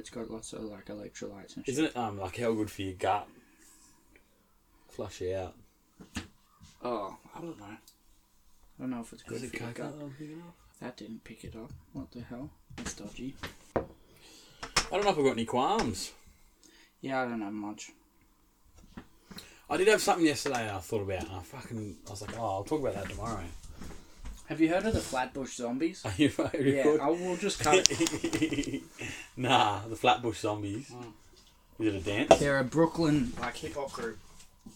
It's got lots of like electrolytes and shit. Isn't it um like how good for your gut? Flush it out. Oh, I don't know. I don't know if it's good Is it for your gut. that I'm thinking of? That didn't pick it up. What the hell? That's dodgy. I don't know if I've got any qualms. Yeah, I don't have much. I did have something yesterday I thought about, and I fucking I was like, oh, I'll talk about that tomorrow. Have you heard of the Flatbush Zombies? Are you, yeah. I will just cut it. nah, the Flatbush Zombies. Mm. Is it a dance? They're a Brooklyn like hip hop group.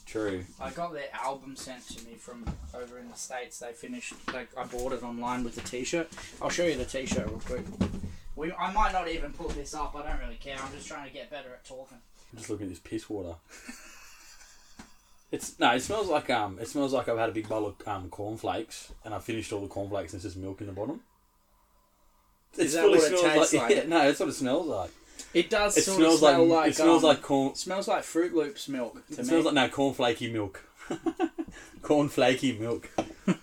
True. I got their album sent to me from over in the states. They finished like I bought it online with the T-shirt. I'll show you the T-shirt real quick. We, I might not even put this up. I don't really care. I'm just trying to get better at talking. I'm just looking at this piss water. It's no, it smells like um, it smells like I've had a big bowl of um cornflakes and I finished all the cornflakes and there's just milk in the bottom. Is that what it tastes like? Yeah, no, that's what it smells like. It does It sort smells of smell like, like, it smells um, like corn. smells like Fruit Loops milk to It me. smells like no cornflakey milk. cornflakey milk.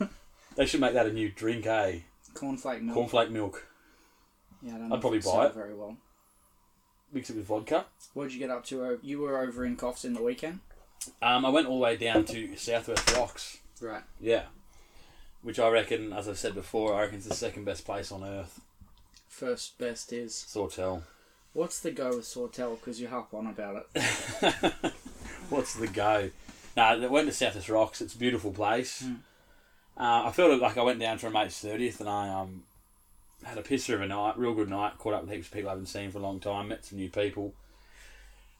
they should make that a new drink, eh? cornflake milk. Cornflake milk. yeah, I don't I'd probably buy it. very well. Mix it with vodka. What did you get up to? You were over in Coffs in the weekend, Um, I went all the way down to Southwest Rocks. right? Yeah. Which I reckon, as I've said before, I reckon it's the second best place on earth. First best is Sawtell. what's the go with Sawtell? Because you harp on about it. What's the go? No, I went to Southwest Rocks. It's a beautiful place. Mm. Uh, I felt like I went down for a mate's thirtieth, and I um had a pisser of a night, real good night. Caught up with heaps of people I haven't seen for a long time. Met some new people,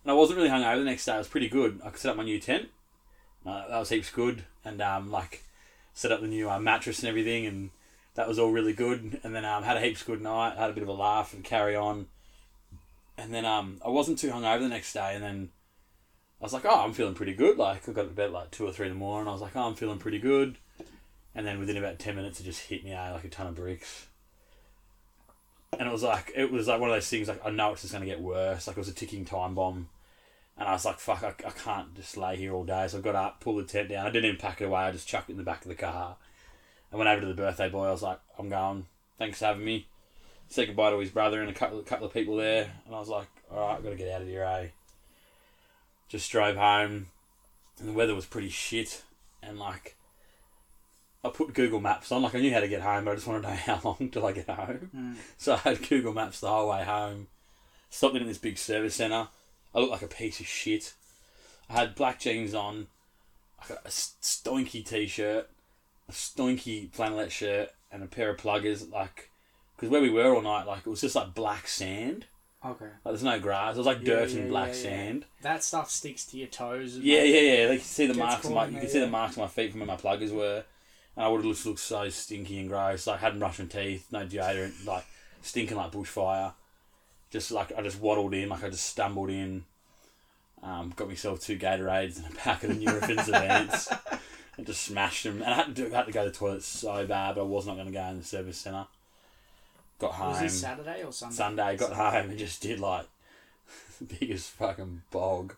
and I wasn't really hungover the next day. It was pretty good. I could set up my new tent. Uh, that was heaps good, and um like set up the new uh, mattress and everything, and that was all really good. And then um had a heaps good night. Had a bit of a laugh and carry on. And then um I wasn't too hungover the next day, and then. I was like, oh, I'm feeling pretty good. Like, I got to bed like two or three in the morning. I was like, oh, I'm feeling pretty good. And then within about 10 minutes, it just hit me out like a ton of bricks. And it was like, it was like one of those things, like, I know it's just to get worse. Like, it was a ticking time bomb. And I was like, fuck, I, I can't just lay here all day. So I got up, pulled the tent down. I didn't even pack it away. I just chucked it in the back of the car. I went over to the birthday boy. I was like, I'm going. Thanks for having me. Said goodbye to his brother and a couple, couple of people there. And I was like, all right, I've got to get out of here, eh? just drove home and the weather was pretty shit and like I put Google Maps on. Like I knew how to get home but I just wanted to know how long till I get home. Mm. so I had Google Maps the whole way home stopped in this big service centre I looked like a piece of shit. I had black jeans on I got a s- stonky t-shirt a stonky flannelette shirt and a pair of pluggers like because where we were all night like it was just like black sand. Okay. like there's no grass. It was like Yeah, dirt yeah, and black yeah, sand. That stuff sticks to your toes. And yeah, like, yeah, yeah. Like you can see the marks on my, you can see the marks on my feet from where my pluggers were, and I would have looked, looked so stinky and gross. Like hadn't brushed my teeth, no deodorant, like stinking like bushfire. Just like I just waddled in, like I just stumbled in. Um, got myself two Gatorades and a packet of Nurofen Advance, and just smashed them. And I had to, do, had to go to the toilet so bad, but I was not going to go in the service centre. Got home. Was this Saturday or Sunday? Sunday, got home and just did like the biggest fucking bog,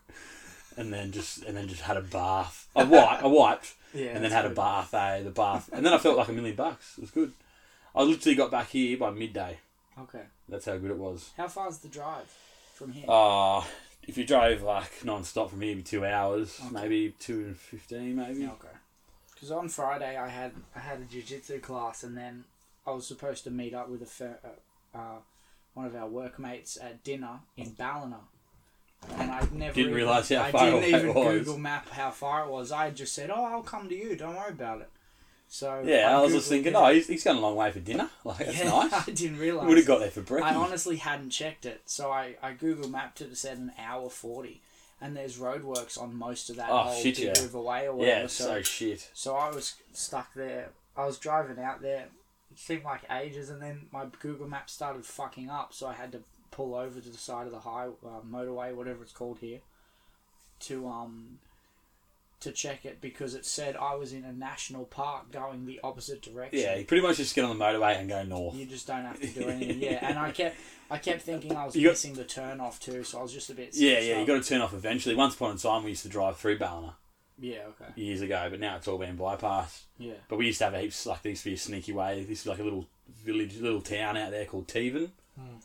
and then just and then just had a bath. I wiped, I wiped, Yeah. and then had a bath. Eh, the bath, and then I felt like a million bucks. It was good. I literally got back here by midday. Okay. That's how good it was. How far's the drive from here? Uh if you drove like non-stop from here, it'd be two hours, Okay. maybe two and fifteen, maybe. Okay. Because on Friday I had I had a jiu-jitsu class and then I was supposed to meet up with a uh, uh, one of our workmates at dinner in Ballina. And I never Didn't even- realise how I far didn't even was. Google map how far it was. I just said, "Oh, I'll come to you. Don't worry about it." So Yeah, I was just thinking, it. oh, he's, he's gone a long way for dinner. Like that's yeah, nice. I didn't realize. Would have got there for breakfast. I honestly hadn't checked it, so I, I Google mapped it. It said an hour forty, and there's roadworks on most of that Oh, whole shit, yeah. Or whatever. yeah, so shit. So I was stuck there. I was driving out there. It seemed like ages, and then my Google Maps started fucking up. So I had to pull over to the side of the high uh, motorway, whatever it's called here, to um to check it because it said I was in a national park going the opposite direction. Yeah, you pretty much just get on the motorway and go north. You just don't have to do anything. Yeah, and I kept I kept thinking I was You got- missing the turn off too, so I was just a bit. Yeah, yeah, you up. got to turn off eventually. Once upon a time, we used to drive through Ballina Yeah. Okay. years ago, but now it's all been bypassed. Yeah. But we used to have heaps, like, to be a sneaky way. This be like a little village, little town out there called Teven. Hmm.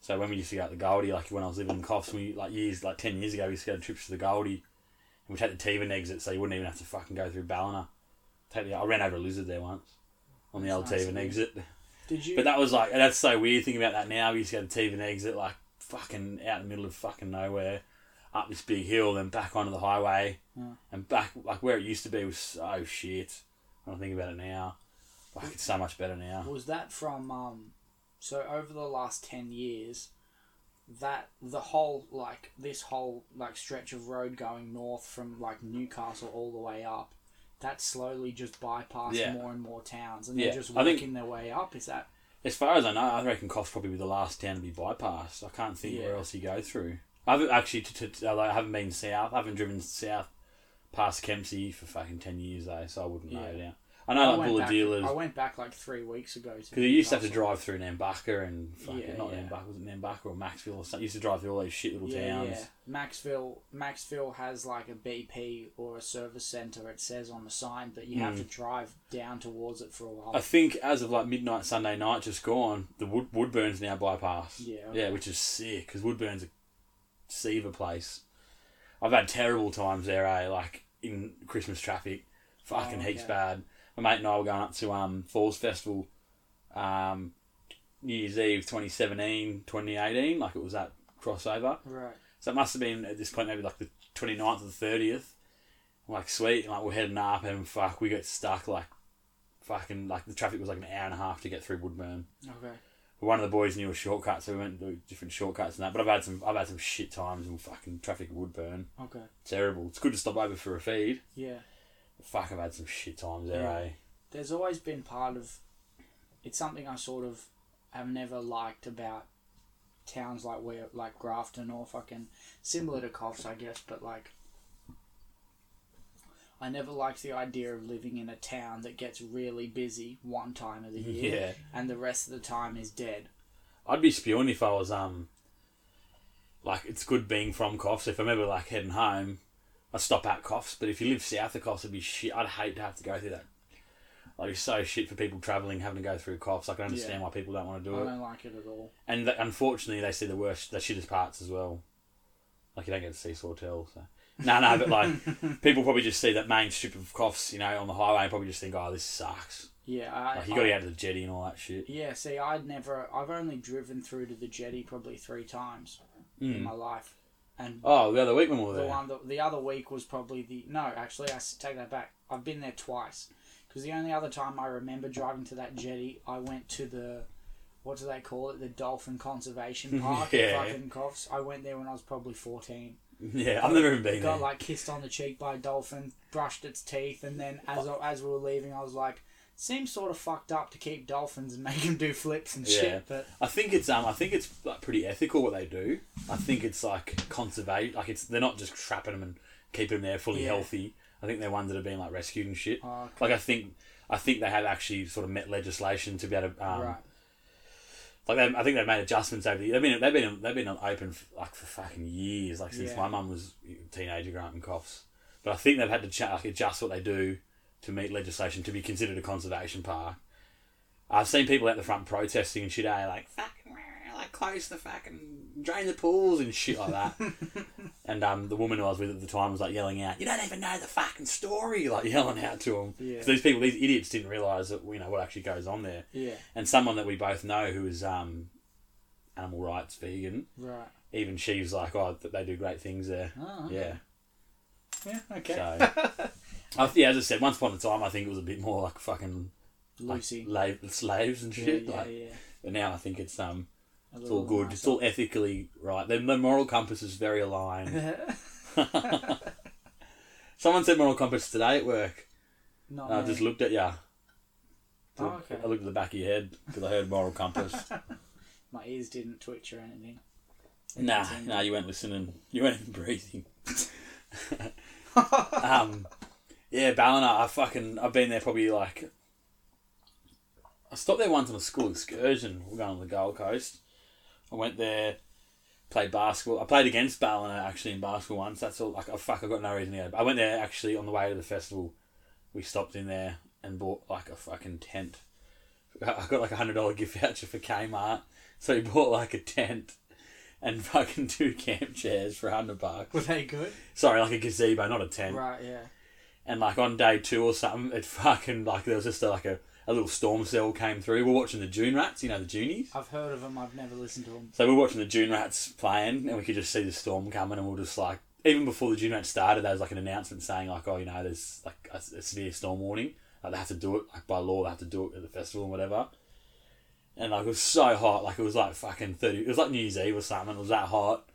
So when we used to go out the Goldie, like when I was living in Coffs, we like years, like ten years ago, we used to go trips to the Goldie, and we take the Teven exit, so you wouldn't even have to fucking go through Ballina. Take the, I ran over a lizard there once, on the old nice Teven exit. Did you? But that was like that's so weird thinking about that now. We used to go to Teven exit like fucking out in the middle of fucking nowhere, up this big hill, then back onto the highway, Yeah. and back like where it used to be was so shit. When I think about it now, like it's so much better now. was that from um so over the last 10 years that the whole like this whole like stretch of road going north from like Newcastle all the way up that slowly just bypassed Yeah. more and more towns and Yeah, they're just I think- working their way up is that As far as I know, I reckon Coffs probably be the last town to be bypassed. I can't think where else you go through. I haven't actually, to, I haven't been south. I haven't driven south past Kempsey for fucking ten years though, so I wouldn't know Yeah. now. I know like went Bullet back, Dealers I went back like three weeks ago because you used to have to drive through Nambucca and fucking Yeah, not yeah. Nambucca, was it Nambucca or Macksville or something? You used to drive through all those shit little yeah, towns. yeah. Macksville, Macksville has like a BP or a service centre. It says on the sign, but you have Mm. to drive down towards it for a while. I think as of like midnight Sunday night, just gone, the Wood Woodburn's now bypassed. Yeah, yeah, which is sick because Woodburn's a seaver place. I've had terrible times there, eh? Like in Christmas traffic, fucking Oh, heaps bad. My mate and I were going up to um Falls Festival, um, New Year's Eve 2017, 2018, like it was that crossover. right. So it must have been at this point maybe like the 29th or the 30th. I'm like, sweet, And like we're heading up and fuck, we got stuck like fucking, like the traffic was like an hour and a half to get through Woodburn. Okay. But one of the boys knew a shortcut, so we went to different shortcuts and that. But I've had some, I've had some shit times and fucking traffic at Woodburn. Okay. Terrible. It's good to stop over for a feed. Yeah. Fuck, I've had some shit times there, Yeah. eh? There's always been part of. It's something I sort of have never liked about towns like where like Grafton or fucking similar to Coffs, I guess, but like. I never liked the idea of living in a town that gets really busy one time of the year Yeah. and the rest of the time is dead. I'd be spewing if I was um like it's good being from Coffs. If I'm ever like heading home, I'd stop at Coffs. But if you live south of Coffs, it'd be shit. I'd hate to have to go through that. Like it's so shit for people travelling having to go through Coffs. I can understand Yeah. why people don't want to do I it. I don't like it at all. And th- unfortunately, they see the worst, the shittest parts as well. Like you don't get to see Sawtell, so no, no. But like people probably just see that main strip of Coffs, you know, on the highway, and probably just think, oh, this sucks. Yeah, I, Like you got to I- get out to the jetty and all that shit. Yeah, see, I'd never. I've only driven through to the jetty probably three times in Mm. my life, and Oh, the other week when we were the there. one that, the other week was probably the no. Actually, I take that back. I've been there twice because the only other time I remember driving to that jetty, I went to the what do they call it? The Dolphin Conservation Park Yeah. in fucking Coffs. I went there when I was probably fourteen. Yeah, I've never even been Got there. like kissed on the cheek by a dolphin, brushed its teeth, and then as as we were leaving, I was like. Seems sort of fucked up to keep dolphins and make them do flips and Yeah. shit, but I think it's um I think it's like pretty ethical what they do. I think it's like conservate like it's they're not just trapping them and keeping them there fully Yeah. healthy. I think they're ones that are being like rescued and shit. oh, okay. Like I think I think they have actually sort of met legislation to be able to um, right. like they, I think they've made adjustments over the they've been they've been they've been open for, like for fucking years like since Yeah. my mum was a teenager growing up in Coffs. But I think they've had to cha- like adjust what they do to meet legislation to be considered a conservation park. I've seen people out the front protesting and shit, eh, like fucking like close the fucking drain the pools and shit like that. and um, the woman who I was with at the time was like yelling out, "You don't even know the fucking story!" Like yelling out to them. Yeah. these people, these idiots, didn't realise that you know what actually goes on there Yeah. and someone that we both know who is um, animal rights vegan. Right. Even she was like, "Oh, th- they do great things there." Oh, okay. Yeah. Yeah. Okay. So, I, yeah, as I said, once upon a time, I think it was a bit more like fucking like slaves and shit. yeah, like, yeah. But now I think it's um, it's all good. It's all ethically right. The, the moral compass is very aligned. Someone said moral compass today at work. Not I just looked at ya. Oh, okay. I looked at the back of your head because I heard moral compass. My ears didn't twitch or anything. They nah, nah, you weren't listening. You weren't even breathing. um, yeah, Ballina. I fucking I've been there probably like. I stopped there once on a school excursion. We're going on the Gold Coast. I went there, played basketball. I played against Ballina actually in basketball once. That's all. Like, oh fuck, I got no reason to go. I went there actually on the way to the festival. We stopped in there and bought like a fucking tent. I got like a hundred dollar gift voucher for Kmart. So he bought like a tent and fucking two camp chairs for hundred bucks. Were they good? Sorry, like a gazebo, not a tent. Right, yeah. And like on day two or something, it fucking like there was just a, like a, a little storm cell came through. We're watching the Dune Rats, you know the Junies. I've heard of them. I've never listened to them. So we're watching the Dune Rats playing, and we could just see the storm coming, and we're just like, even before the Dune Rats started, there was like an announcement saying like, oh, you know, there's like a, a severe storm warning. Like they have to do it, like by law, they have to do it at the festival and whatever. And like it was so hot, like it was like fucking thirty. It was like New Year's Eve or something. It was that hot,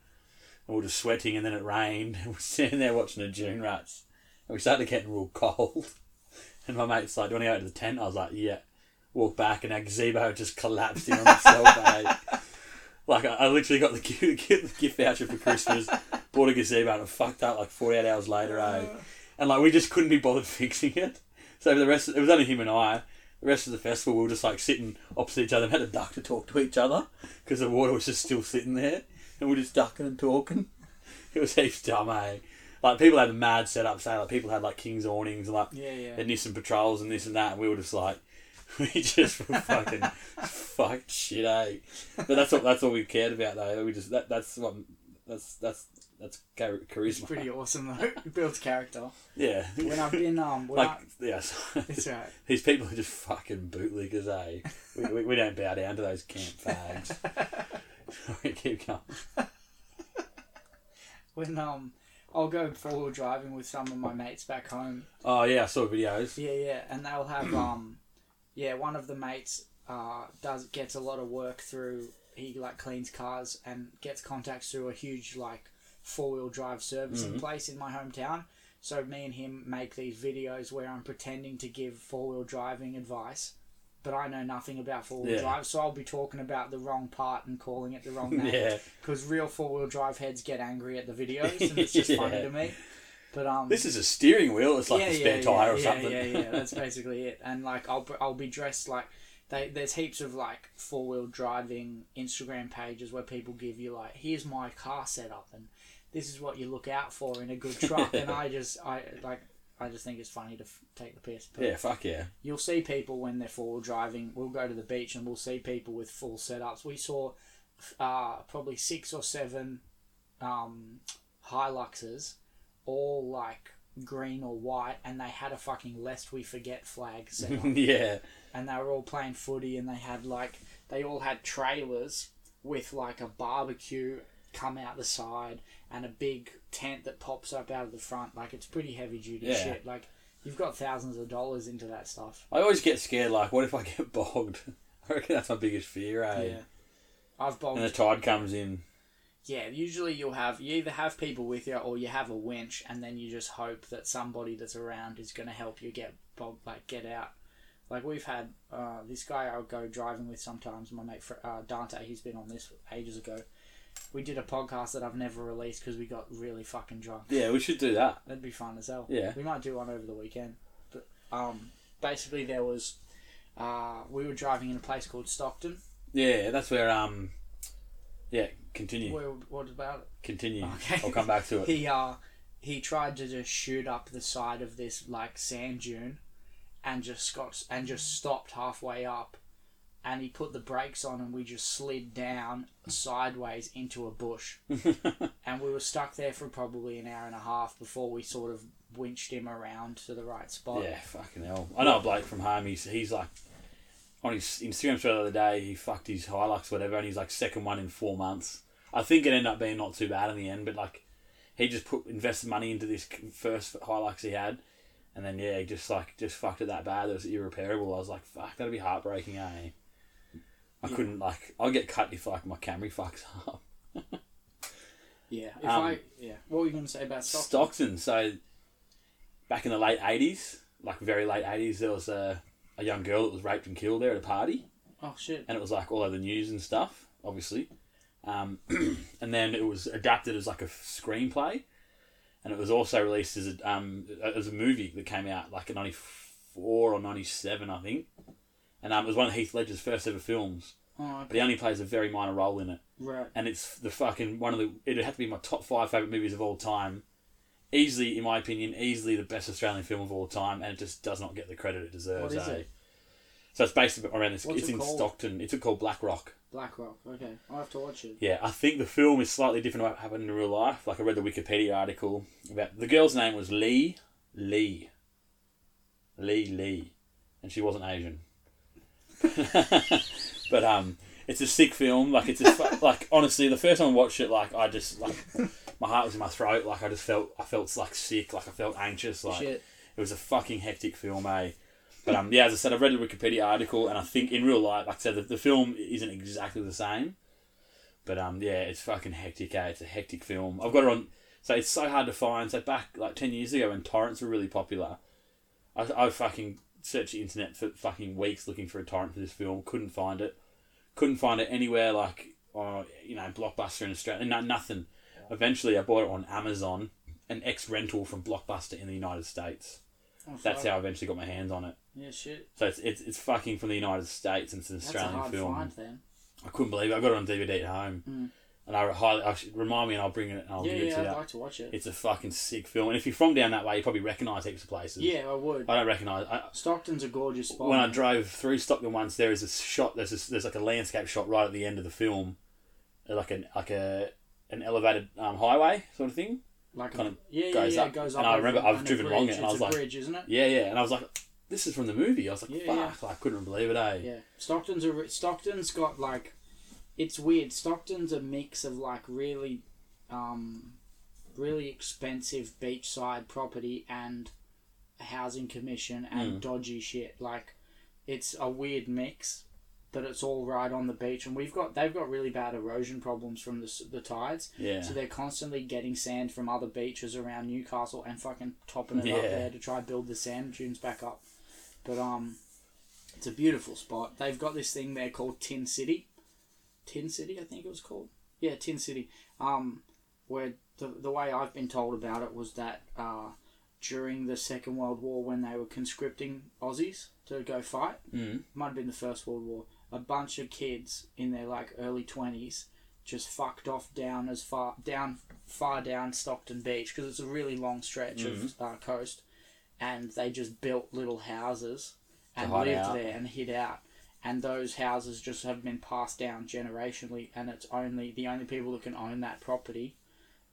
and we were just sweating, and then it rained, and we're sitting there watching the Dune Rats, and we started getting real cold. And my mate's like, "Do you want to go to the tent?" I was like, "Yeah." Walk back, and our gazebo just collapsed in on itself. eh? Like I, I literally got the gift, the gift voucher for Christmas, bought a gazebo, and it fucked up like forty eight hours later. Eh? And like we just couldn't be bothered fixing it. So for the rest, of, it was only him and I. The rest of the festival, we were just like sitting opposite each other and had to duck to talk to each other because the water was just still sitting there, and we are just ducking and talking. It was heaps dumb, eh? Like people had a mad setup, say like people had like king's awnings and like Yeah, yeah. Nissan patrols and this and that, and we were just like, we just were fucking fucked shit, eh? But that's what that's all we cared about though. We just that that's what that's that's that's char- It's charisma. pretty awesome though. It builds character. Yeah. When I've been um, when like I, yes, it's right. these people are just fucking bootleggers, eh? We, we, we don't bow down to those camp fags. we keep going. When um, I'll go four wheel driving with some of my mates back home. Oh yeah, I saw videos. Yeah, yeah, and they'll have um, yeah, one of the mates uh does gets a lot of work through. He like cleans cars and gets contacts through a huge like four wheel drive servicing Mhm. place in my hometown. So me and him make these videos where I'm pretending to give four wheel driving advice, but I know nothing about four wheel Yeah. drive. So I'll be talking about the wrong part and calling it the wrong name. Yeah. Because real four wheel drive heads get angry at the videos, and it's just funny to me. But um, This is a steering wheel. It's like a spare tire or yeah, something. Yeah, yeah, that's basically it. And like I'll I'll be dressed like they there's heaps of like four wheel driving Instagram pages where people give you like here's my car setup and this is what you look out for in a good truck. and I just I like I just think it's funny to f- take the piss. But yeah, fuck yeah. you'll see people when they're four wheel driving. We'll go to the beach and we'll see people with full setups. We saw uh, probably six or seven um, Hiluxes, all like green or white, and they had a fucking lest we forget flag set up. yeah. and they were all playing footy, and they had like they all had trailers with like a barbecue come out the side and a big tent that pops up out of the front. Like it's pretty heavy duty Yeah. shit. Like you've got thousands of dollars into that stuff. I always get scared. Like, what if I get bogged? I reckon that's my biggest fear. Eh? Yeah. I've bogged. And the tide comes in. Yeah, usually you'll have you either have people with you or you have a winch, and then you just hope that somebody that's around is going to help you get bog like get out. Like we've had uh, this guy I'll go driving with sometimes. My mate uh, Dante, he's been on this ages ago. We did a podcast that I've never released because we got really fucking drunk. Yeah, we should do that. That'd be fun as hell. Yeah. we might do one over the weekend. But um, basically there was uh, we were driving in a place called Stockton. Yeah, that's where um, yeah. Continue. Where, what about it? Continue. Okay. I'll come back to it. he uh he tried to just shoot up the side of this like sand dune and just got and just stopped halfway up and he put the brakes on and we just slid down sideways into a bush and we were stuck there for probably an hour and a half before we sort of winched him around to the right spot yeah, fucking hell. I know a bloke from home. He's he's like on his Instagram story the other day. He fucked his Hilux, whatever, and he's like second one in four months. I think it ended up being not too bad in the end, but like he just put invested money into this first Hilux he had, and then yeah, he just like just fucked it that bad. It was irreparable. I was like, fuck, that'd be heartbreaking, eh? I Yeah. couldn't like. I'll get cut if like my Camry fucks up. yeah if Um, I yeah what were you going to say about Stockton? Stockton. So back in the late eighties, like very late eighties, there was a a young girl that was raped and killed there at a party, oh shit and it was like all over the news and stuff, obviously. Um, and then it was adapted as like a screenplay, and it was also released as a um as a movie that came out like in ninety four or ninety seven, I think. And um, it was one of Heath Ledger's first ever films, oh but he only plays a very minor role in it right and it's the fucking one of the it'd have to be my top five favorite movies of all time. Easily, in my opinion, easily the best Australian film of all time, and it just does not get the credit it deserves. What is eh? it? So it's based around this. What's it's it in called? Stockton. It's called Black Rock. Black Rock. Okay, I'll have to watch it. Yeah, I think the film is slightly different to what happened in real life. Like I read the Wikipedia article about the girl's name was Leigh Leigh Leigh Leigh, and she wasn't Asian. but um, it's a sick film. Like it's a like honestly, the first time I watched it, like I just like my heart was in my throat. Like I just felt I felt like sick. Like I felt anxious. Like Shit. it was a fucking hectic film, eh? But um, yeah, as I said, I've read the Wikipedia article, and I think in real life, like I said, the, the film isn't exactly the same. But um, yeah, it's fucking hectic, eh? It's a hectic film. I've got it on. So it's so hard to find. So back like ten years ago, when torrents were really popular, I, I fucking searched the internet for fucking weeks looking for a torrent for this film. Couldn't find it. Couldn't find it anywhere. Like, uh, you know, Blockbuster in Australia. No, nothing. Eventually, I bought it on Amazon, an ex rental from Blockbuster in the United States. Oh, That's how I eventually got my hands on it. Yeah, shit. So it's it's, it's fucking from the United States and it's an That's Australian a hard film. find then. I couldn't believe it. I got it on DVD at home, Mm. And I highly I should, remind me and I'll bring it and I'll yeah, give it yeah, to I'd you. like to watch it. It's a fucking sick film, and if you're from down that way, you probably recognise heaps of places. yeah, I would. I don't recognise. I, Stockton's a gorgeous spot. when I drove through Stockton once, there is a shot. There's a, there's like a landscape shot right at the end of the film, like an like a an elevated um, highway sort of thing. like kind of yeah, yeah, goes yeah, up. it goes And. I remember I've driven bridge. along it and I was a like- bridge, isn't it? Yeah, yeah, and I was like, this is from the movie. I was like, Yeah, fuck, yeah. I couldn't believe it. Eh? Yeah, Stockton's a Stockton's got like, it's weird. Stockton's a mix of like really, um, really expensive beachside property and a housing commission and Mm. dodgy shit. Like, it's a weird mix, but it's all right on the beach. And we've got they've got really bad erosion problems from the the tides. Yeah, So they're constantly getting sand from other beaches around Newcastle and fucking topping it Yeah. up there to try and build the sand dunes back up. But um, it's a beautiful spot. They've got this thing there called Tin City. Tin City, I think it was called. Yeah, Tin City. Um, where the the way I've been told about it was that uh, during the Second World War, when they were conscripting Aussies to go fight, mm. might have been the First World War. A bunch of kids in their like early twenties just fucked off down as far down far down Stockton Beach because it's a really long stretch of uh, coast, and they just built little houses and lived out. there and hid out. And those houses just have been passed down generationally, and it's only the only people that can own that property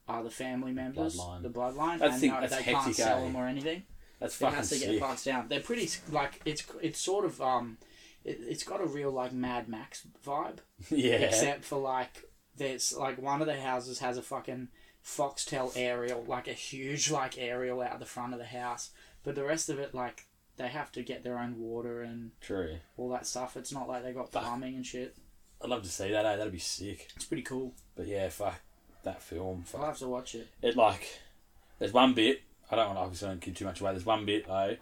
are the family members, Bloodline. the bloodline, That's and the- no, that's they can't sell eh? them or anything that's it fucking has to get sick. passed down. They're pretty like it's it's sort of um, it, it's got a real like Mad Max vibe, yeah, except for like there's like one of the houses has a fucking foxtel aerial, like a huge like aerial out the front of the house, but the rest of it like they have to get their own water and true. all that stuff. It's not like they got Fuck. farming and shit. I'd love to see that. Eh? That'd be sick. It's pretty cool. But yeah, fuck that film. Fuck. I'll have to watch it. it like there's one bit I don't want to obviously don't give too much away. There's one bit though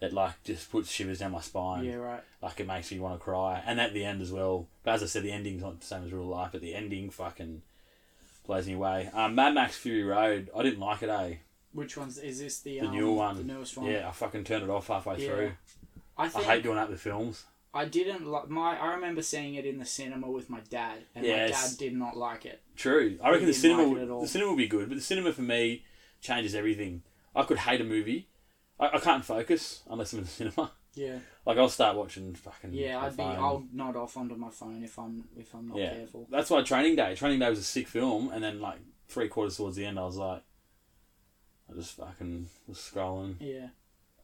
that like just puts shivers down my spine. Yeah, right. Like it makes me want to cry, and at the end as well. But as I said, the ending's not the same as real life, but the ending fucking blows me away. Um, Mad Max Fury Road, I didn't like it. Eh? Which one's is this? The, The um, newer one. the newest one. Yeah, I fucking turned it off halfway Yeah. through. I I hate doing that with films. I didn't like my. I remember seeing it in the cinema with my dad, and Yes. my dad did not like it. True. I reckon the cinema like would- the cinema will be good, but the cinema for me changes everything. I could hate a movie. I, I can't focus unless I'm in the cinema. Yeah, Like I'll start watching fucking. yeah. I'd be. I'll nod off onto my phone if I'm if I'm not Yeah. careful. That's why Training Day. Training Day was a sick film, and then like three quarters towards the end, I was like, I just fucking was scrolling. Yeah,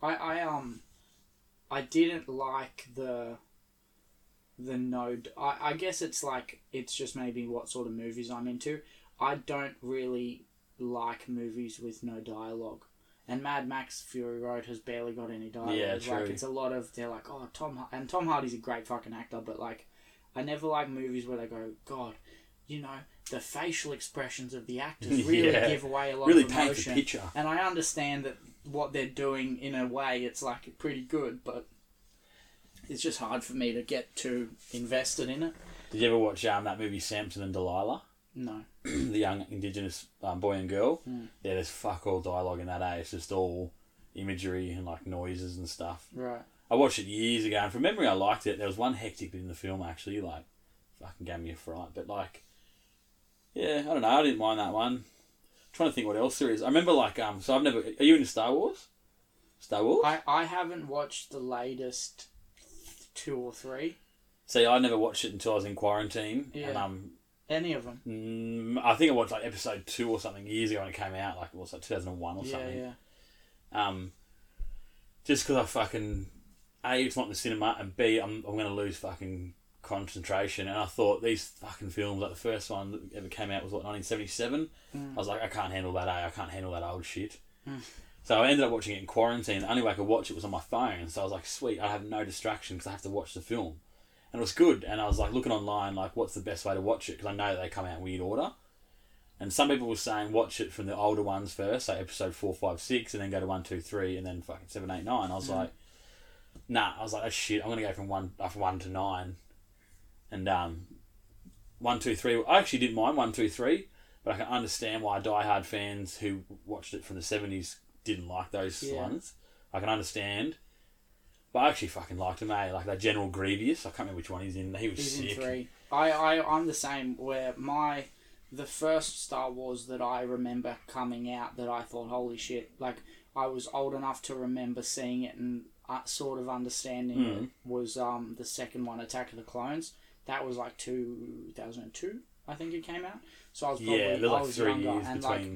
I I um, I didn't like the. The node. I I guess it's like it's just maybe what sort of movies I'm into. I don't really like movies with no dialogue. And Mad Max Fury Road has barely got any dialogue. Yeah, Like true. it's a lot of they're like, oh Tom Har-" and Tom Hardy's a great fucking actor, but like, I never like movies where they go, God, you know, the facial expressions of the actors really Yeah. give away a lot Really of paint the emotion. picture. And I understand that what they're doing in a way, it's like pretty good, but it's just hard for me to get too invested in it. Did you ever watch um, that movie Samson and Delilah? No. the young Indigenous um, boy and girl. Mm. Yeah, there's fuck all dialogue in that. Eh? It's just all imagery and like noises and stuff. Right. I watched it years ago, and from memory, I liked it. There was one hectic bit in the film actually, like fucking gave me a fright. But like, yeah, I don't know. I didn't mind that one. trying to think what else there is. I remember like um. So I've never. Are you into Star Wars? Star Wars? I, I haven't watched the latest two or three. See, I never watched it until I was in quarantine, Yeah. and um, Any of them. mm, I think I watched like episode two or something years ago when it came out, like it was like two thousand and one or Yeah, something. yeah. Um, just because I fucking a it's not in the cinema, and b I'm I'm gonna lose fucking concentration. And I thought these fucking films, like the first one that ever came out was what 1977. Mm. I was like, I can't handle that. A I can't handle that old shit. Mm. So I ended up watching it in quarantine. The only way I could watch it was on my phone. So I was like, sweet, I have no distraction because I have to watch the film. And it was good. And I was like looking online, like, what's the best way to watch it? Because I know they come out in weird order. And some people were saying watch it from the older ones first, so episode four, five, six, and then go to one, two, three, and then fucking seven, eight, nine. I was Mm. like, nah. I was like, oh shit, I'm gonna go from one, uh, from one to nine, and um, one, two, three. I actually didn't mind one, two, three, but I can understand why diehard fans who watched it from the seventies didn't like those Yeah. ones. I can understand. But I actually fucking liked him, eh? Like that General Grievous. I can't remember which one he's in. He was He's sick. in three. I, I, I'm the same. Where my the first Star Wars that I remember coming out that I thought, holy shit! Like I was old enough to remember seeing it and uh, sort of understanding Mm. it was um the second one, Attack of the Clones. That was like two thousand and two, I think it came out. So I was probably Yeah, there's I like was three younger years and like.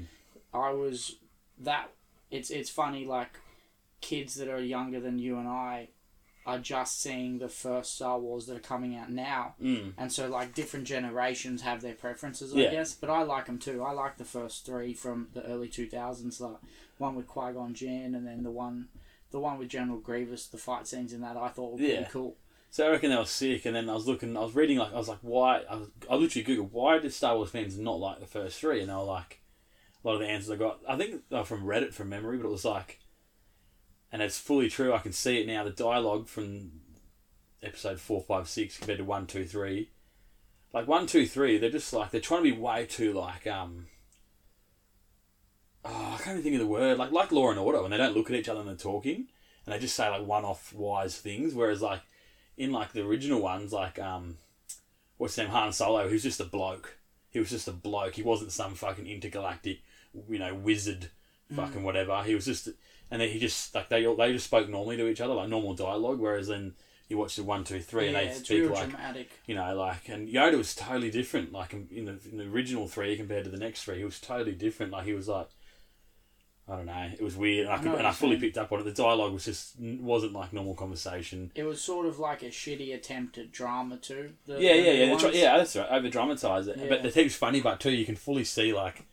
I was that. It's it's funny like kids that are younger than you and I are just seeing the first Star Wars that are coming out now, Mm. and so like different generations have their preferences, I Yeah. guess. But I like them too. I like the first three from the early two thousands, the one with Qui Gon Jinn, and then the one, the one with General Grievous. The fight scenes in that I thought were pretty Yeah. cool. So I reckon they were sick, and then I was looking, I was reading, like, I was like, why? I, was, I literally googled, why did Star Wars fans not like the first three? And they were like, a lot of the answers I got, I think they were from Reddit from memory, but it was like, and it's fully true, I can see it now, the dialogue from episode four, five, six compared to 1, 2, 3. Like, 1, 2, 3, they're just like, they're trying to be way too, like, um, oh, I can't even think of the word, like, like Law and Order, when they don't look at each other and they're talking, and they just say, like, one off wise things, whereas, like, in like the original ones, like um, what's his name, Han Solo, who's just a bloke. He was just a bloke. He wasn't some fucking intergalactic, you know, wizard, fucking whatever. He was just, and then he just like they all they just spoke normally to each other, like normal dialogue. Whereas then you watch the one, two, three, yeah, and they speak like dramatic. you know, like and Yoda was totally different. Like in in the in the original three compared to the next three, he was totally different. Like he was like. I don't know. It was weird, and I, I could, know and I fully picked up on it. The dialogue was just wasn't like normal conversation. It was sort of like a shitty attempt at drama too. The, Yeah, the yeah, yeah. That's Yeah, that's right. Over dramatize it, Yeah. but the thing's funny. But too, you can fully see like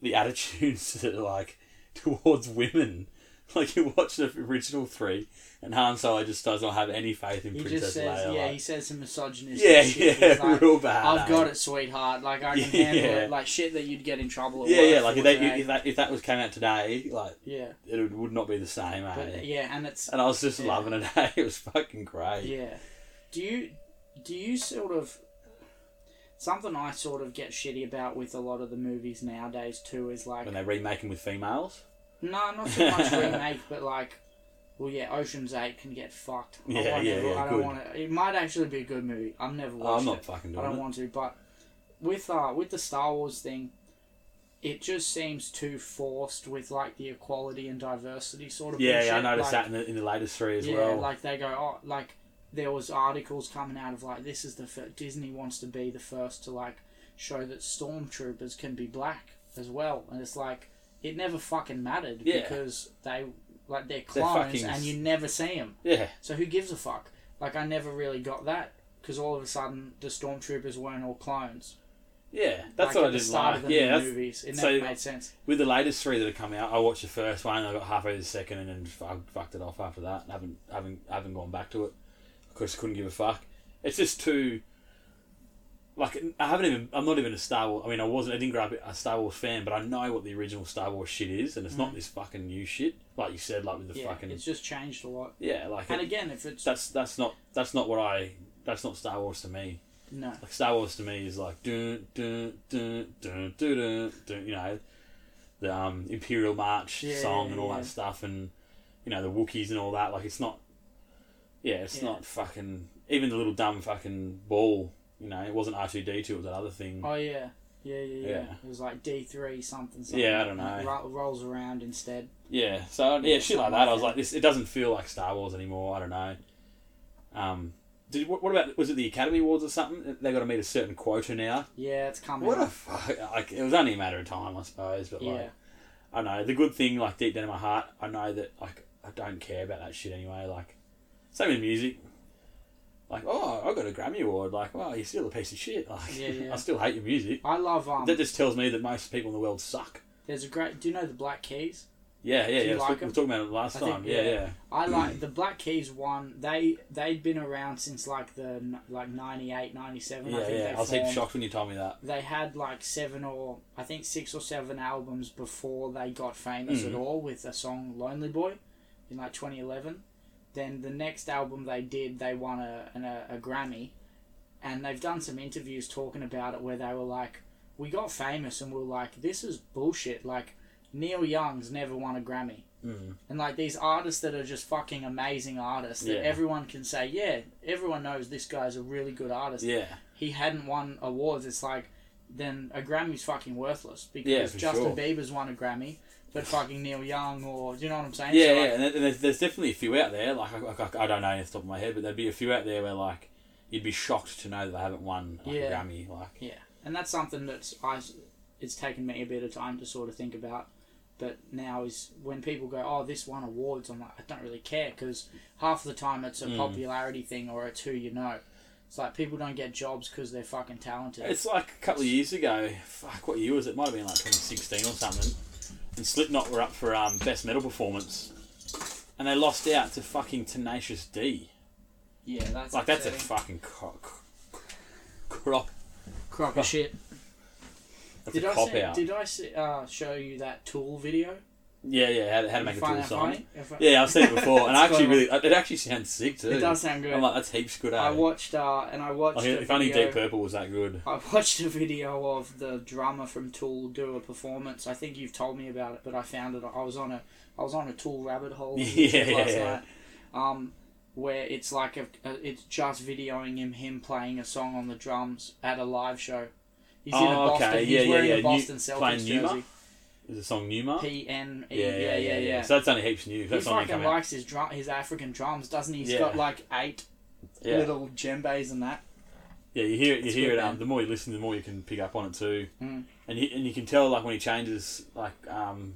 the attitudes that are like towards women. Like you watch the original three, and Han Solo just does not have any faith in He Princess just says, Leia. yeah, like- he says some misogynistic yeah, shit. yeah, like, real bad. I've got it, sweetheart. Like I can Yeah. handle it. Like shit that you'd get in trouble at Yeah, yeah. Like if, they, if that if that was came out today, like yeah, it would, would not be the same. Eh? yeah, and it's And I was just Yeah. loving it. Eh? It was fucking great. yeah. Do you do you sort of something I sort of get shitty about with a lot of the movies nowadays too is like When they remake them with females. No, not so much remake, but like. Well, yeah, Ocean's Eight can get fucked. I Yeah, won't yeah, ever- yeah, I don't good. want to. It might actually be a good movie. I've never Oh, watched I'm it. not fucking I don't it. want to, but with uh with the Star Wars thing, it just seems too forced with like the equality and diversity sort of. Yeah, bullshit. yeah, I noticed like, that in the, in the latest three as yeah, well. like they go, oh, like there was articles coming out of like this is the fir- Disney wants to be the first to like show that stormtroopers can be black as well, and it's like it never fucking mattered Yeah. because they like they're They're clones fucking- and you never see them. yeah, So who gives a fuck? Like I never really got that because all of a sudden the stormtroopers weren't all clones. yeah. That's like what at I the didn't start like. of the Yeah, movies. It so- never made sense. with the latest three that have come out, I watched the first one and I got halfway to the second and then fu- fucked it off after that. haven't haven't haven't gone back to it because I couldn't give a fuck. It's just too. Like I haven't even. I'm not even a Star Wars. I mean, I wasn't. I didn't grow up a Star Wars fan, but I know what the original Star Wars shit is, and it's not Mm. this fucking new shit. Like you said, like with the Yeah, fucking it's just changed a lot. yeah, like And it- again, if it's that's that's not that's not what I. That's not Star Wars to me. no, Like Star Wars to me is like dun dun dun dun dun dun, dun you know, the um, Imperial March Yeah, song and all that stuff, and you know the Wookiees and all that. Like it's not, yeah, it's not fucking even the little dumb fucking ball. You know, it wasn't R two D two. It was that other thing. oh yeah, yeah, yeah, yeah. Yeah. It was like D three something, something. Yeah, I don't know. Ro- rolls around instead. Yeah, so yeah, shit like that. I was like, this. It doesn't feel like Star Wars anymore. I don't know. Um, did what, what about was it the Academy Awards or something? They got to meet a certain quota now. Yeah, it's coming. What a fuck! Like it was only a matter of time, I suppose. But yeah. like, I know the good thing, like deep down in my heart, I know that like I don't care about that shit anyway. Like, same with music. Like, oh, I got a Grammy award. Like, well, you're still a piece of shit. Like, Yeah, yeah. I still hate your music. I love um. that just tells me that most people in the world suck. There's a great. Do you know the Black Keys? Yeah, yeah, yeah. like we were talking about it last I think- time. yeah, yeah. yeah. I like the Black Keys one. They they'd been around since like the like 98, 97. I Yeah, think yeah. I was formed. shocked when you told me that. They had like seven or I think six or seven albums before they got famous Mhm. at all with the song "Lonely Boy" in like 2011. Then the next album they did, they won a, an, a, a Grammy, and they've done some interviews talking about it where they were like, "We got famous and we are like, this is bullshit." Like Neil Young's never won a Grammy. Mm. And like these artists that are just fucking amazing artists that Yeah. everyone can say, yeah, everyone knows this guy's a really good artist. Yeah, He hadn't won awards. It's like then a Grammy's fucking worthless because Yeah, Justin sure. Bieber's won a Grammy, but fucking Neil Young or do you know what I'm saying? yeah, So, yeah. like, And and there's, there's definitely a few out there. Like, I, I, I don't know off the top of my head, but there'd be a few out there where like you'd be shocked to know that they haven't won like, Yeah. a Grammy. Like, Yeah, and that's something that's I. It's taken me a bit of time to sort of think about, but now is when people go, "Oh, this won awards." I'm like, I don't really care because half the time it's a Mm. popularity thing or it's who you know. It's like people don't get jobs because they're fucking talented. It's like a couple of years ago. Fuck, what year was it? Might have been like 2016 or something. And Slipknot were up for um, best metal performance, and they lost out to fucking Tenacious D. yeah, that's Like that's a fucking co- co- crop. crock of shit. That's Did a I cop say, out. did I say, uh, show you that Tool video? Yeah, yeah. How to, how to make a tool song. funny? Yeah, I've seen it before, and I actually really. It actually sounds sick too. It does sound good. I'm like, that's heaps good. Eh? I watched uh, and I watched. Like, a if only Deep Purple was that good. I watched a video of the drummer from Tool do a performance. I think you've told me about it, but I found it. I was on a I was on a Tool rabbit hole Yeah, last yeah, yeah. night, um, where it's like a, a it's just videoing him him playing a song on the drums at a live show. He's in a Oh, Boston. okay. He's Yeah, yeah, wearing yeah. a Boston playing Celtics Pneuma? Is the song Pneuma? P N E. yeah, yeah, yeah, yeah. So that's only heaps new. He That's only fucking out. likes his drum, his African drums, doesn't he? He's Yeah. got like eight little djembes and that. Yeah, you hear it. You It's hear good, it. Um, the more you listen, the more you can pick up on it too. Mm. And you, and you can tell like when he changes, like um,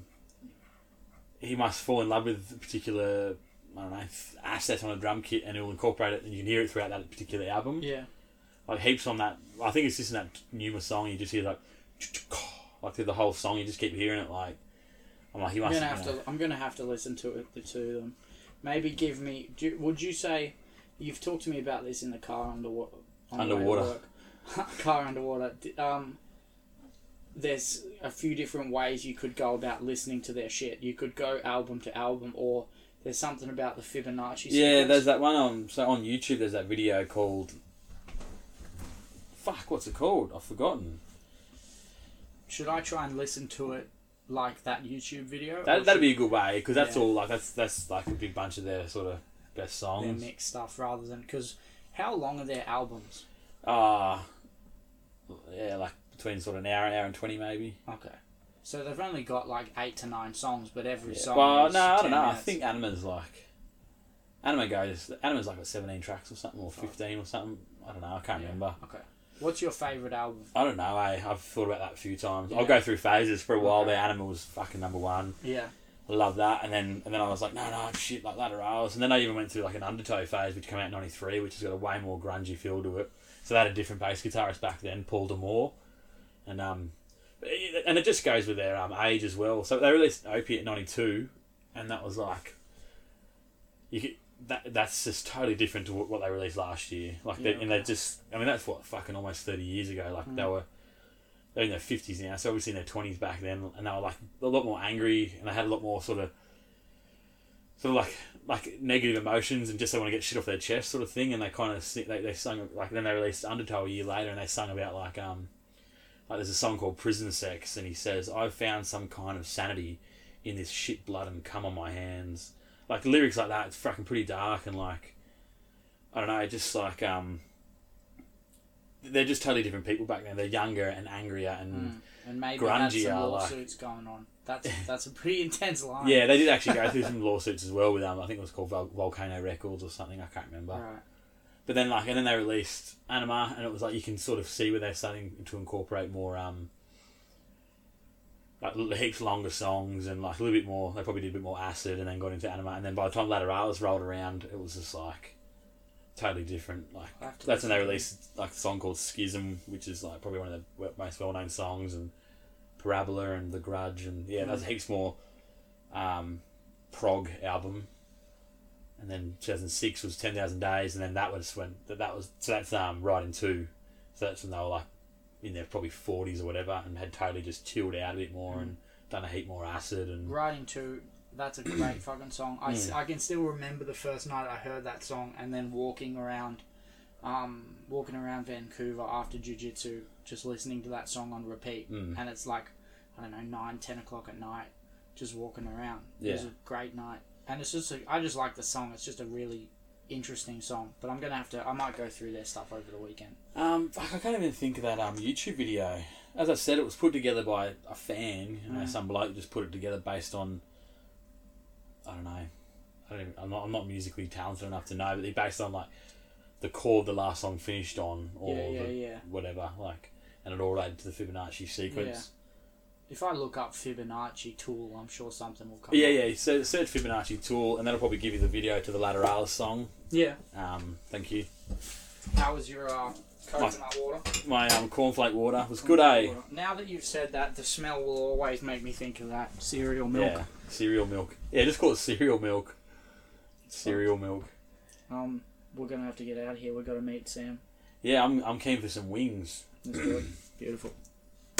he must fall in love with a particular I don't know asset on a drum kit, and he'll incorporate it, and you can hear it throughout that particular album. Yeah. Like heaps on that. I think it's just in that Pneuma song. You just hear like like through the whole song. You just keep hearing it. Like I'm like, he I'm must. gonna you have know. to. I'm gonna have to listen to it the two of them. Maybe give me. Do, would you say you've talked to me about this in the car underwater? Underwater. car underwater. Um, there's a few different ways you could go about listening to their shit. You could go album to album, or there's something about the Fibonacci. Yeah, sequence. there's that one on so on YouTube. There's that video called. Fuck, what's it called? I've forgotten. Should I try and listen to it like that YouTube video? That, that'd be a good way because that's Yeah. all like that's that's like a big bunch of their sort of best songs, their songs. mix stuff rather than because how long are their albums? Ah, yeah, like between sort of an hour, hour and twenty maybe. Okay. So they've only got like eight to nine songs, but every Yeah. song. Well, no, I don't know. I think Ænima's like Ænima goes. Ænima's like got seventeen tracks or something, or fifteen or something. I don't know. I can't Yeah. remember. Okay. What's your favourite album? I don't know. Eh? I've thought about that a few times. Yeah. I'll go through phases. For a while, Okay. there, Ænima was fucking number one. Yeah. I love that, and then and then I was like, no, no, shit, like Lateralus, and then I even went through like an Undertow phase, which came out in '93, which has got a way more grungy feel to it. So they had a different bass guitarist back then, Paul D'Amour, and um, it- and it just goes with their um age as well. So they released Opiate in '92, and that was like, you could, that that's just totally different to what, what they released last year. Like, they, Yeah, and they just, I mean, that's what fucking almost thirty years ago. Like they Mm. were they're in their fifties now, so obviously in their twenties back then, and they were like a lot more angry, and they had a lot more sort of, sort of like like negative emotions, and just they want to get shit off their chest, sort of thing. And they kind of they they sung like then they released Undertow a year later, and they sung about like um, like there's a song called Prison Sex, and he says I've found some kind of sanity in this shit blood and cum on my hands. Like lyrics like that, it's fucking pretty dark and like, I don't know, just like um. They're just totally different people back then. They're younger and angrier and Mm. And maybe grungy some are, like- lawsuits going on. That's that's a pretty intense line. Yeah, they did actually go through some lawsuits as well with um, I think it was called Vol- Volcano Records or something. I can't remember. Right. But then like and then they released Ænima, and it was like you can sort of see where they're starting to incorporate more um. Like heaps longer songs and like a little bit more. They probably did a bit more acid, and then got into Ænima. and then by the time Lateralus rolled around, it was just like totally different. Like that's when they released like a song called Schism, which is like probably one of the most well known songs, and Parabola and The Grudge, and yeah, that's Mm. heaps more um, prog album. And then 2006 was 10,000 Days, and then that was when that, that was so that's um right in two, so that's when they were like in their probably 40s or whatever, and had totally just chilled out a bit more Mm. and done a heap more acid and Right in Two that's a great fucking song. I. I can still remember the first night I heard that song and then walking around, um, walking around Vancouver after jujitsu, just listening to that song on repeat. Mm. And it's like, I don't know, nine, ten o'clock at night, just walking around. Yeah. It was a great night, and it's just a, I just like the song. It's just a really interesting song. But I'm gonna have to. I might go through their stuff over the weekend. Um, fuck, I can't even think of that um YouTube video. As I said, it was put together by a fan. You know, Mm. some bloke just put it together based on. I don't know. I don't. Even, I'm not. I'm not musically talented enough to know, but they based on like the chord the last song finished on, or yeah, yeah, the, yeah. whatever. Like, and it all related to the Fibonacci sequence. If I look up Fibonacci tool, I'm sure something will come. Yeah, up. yeah. So search Fibonacci tool, and that'll probably give you the video to the Lateralus song. Yeah. Um, thank you. How was your uh, coconut water? My um, cornflake water was good, eh? Now that you've said that, the smell will always make me think of that cereal milk. Yeah, cereal milk. Yeah, just call it cereal milk. Cereal milk. Um, we're gonna have to get out of here. We've got to meet Sam. Yeah, I'm I'm keen for some wings. Do it. Beautiful.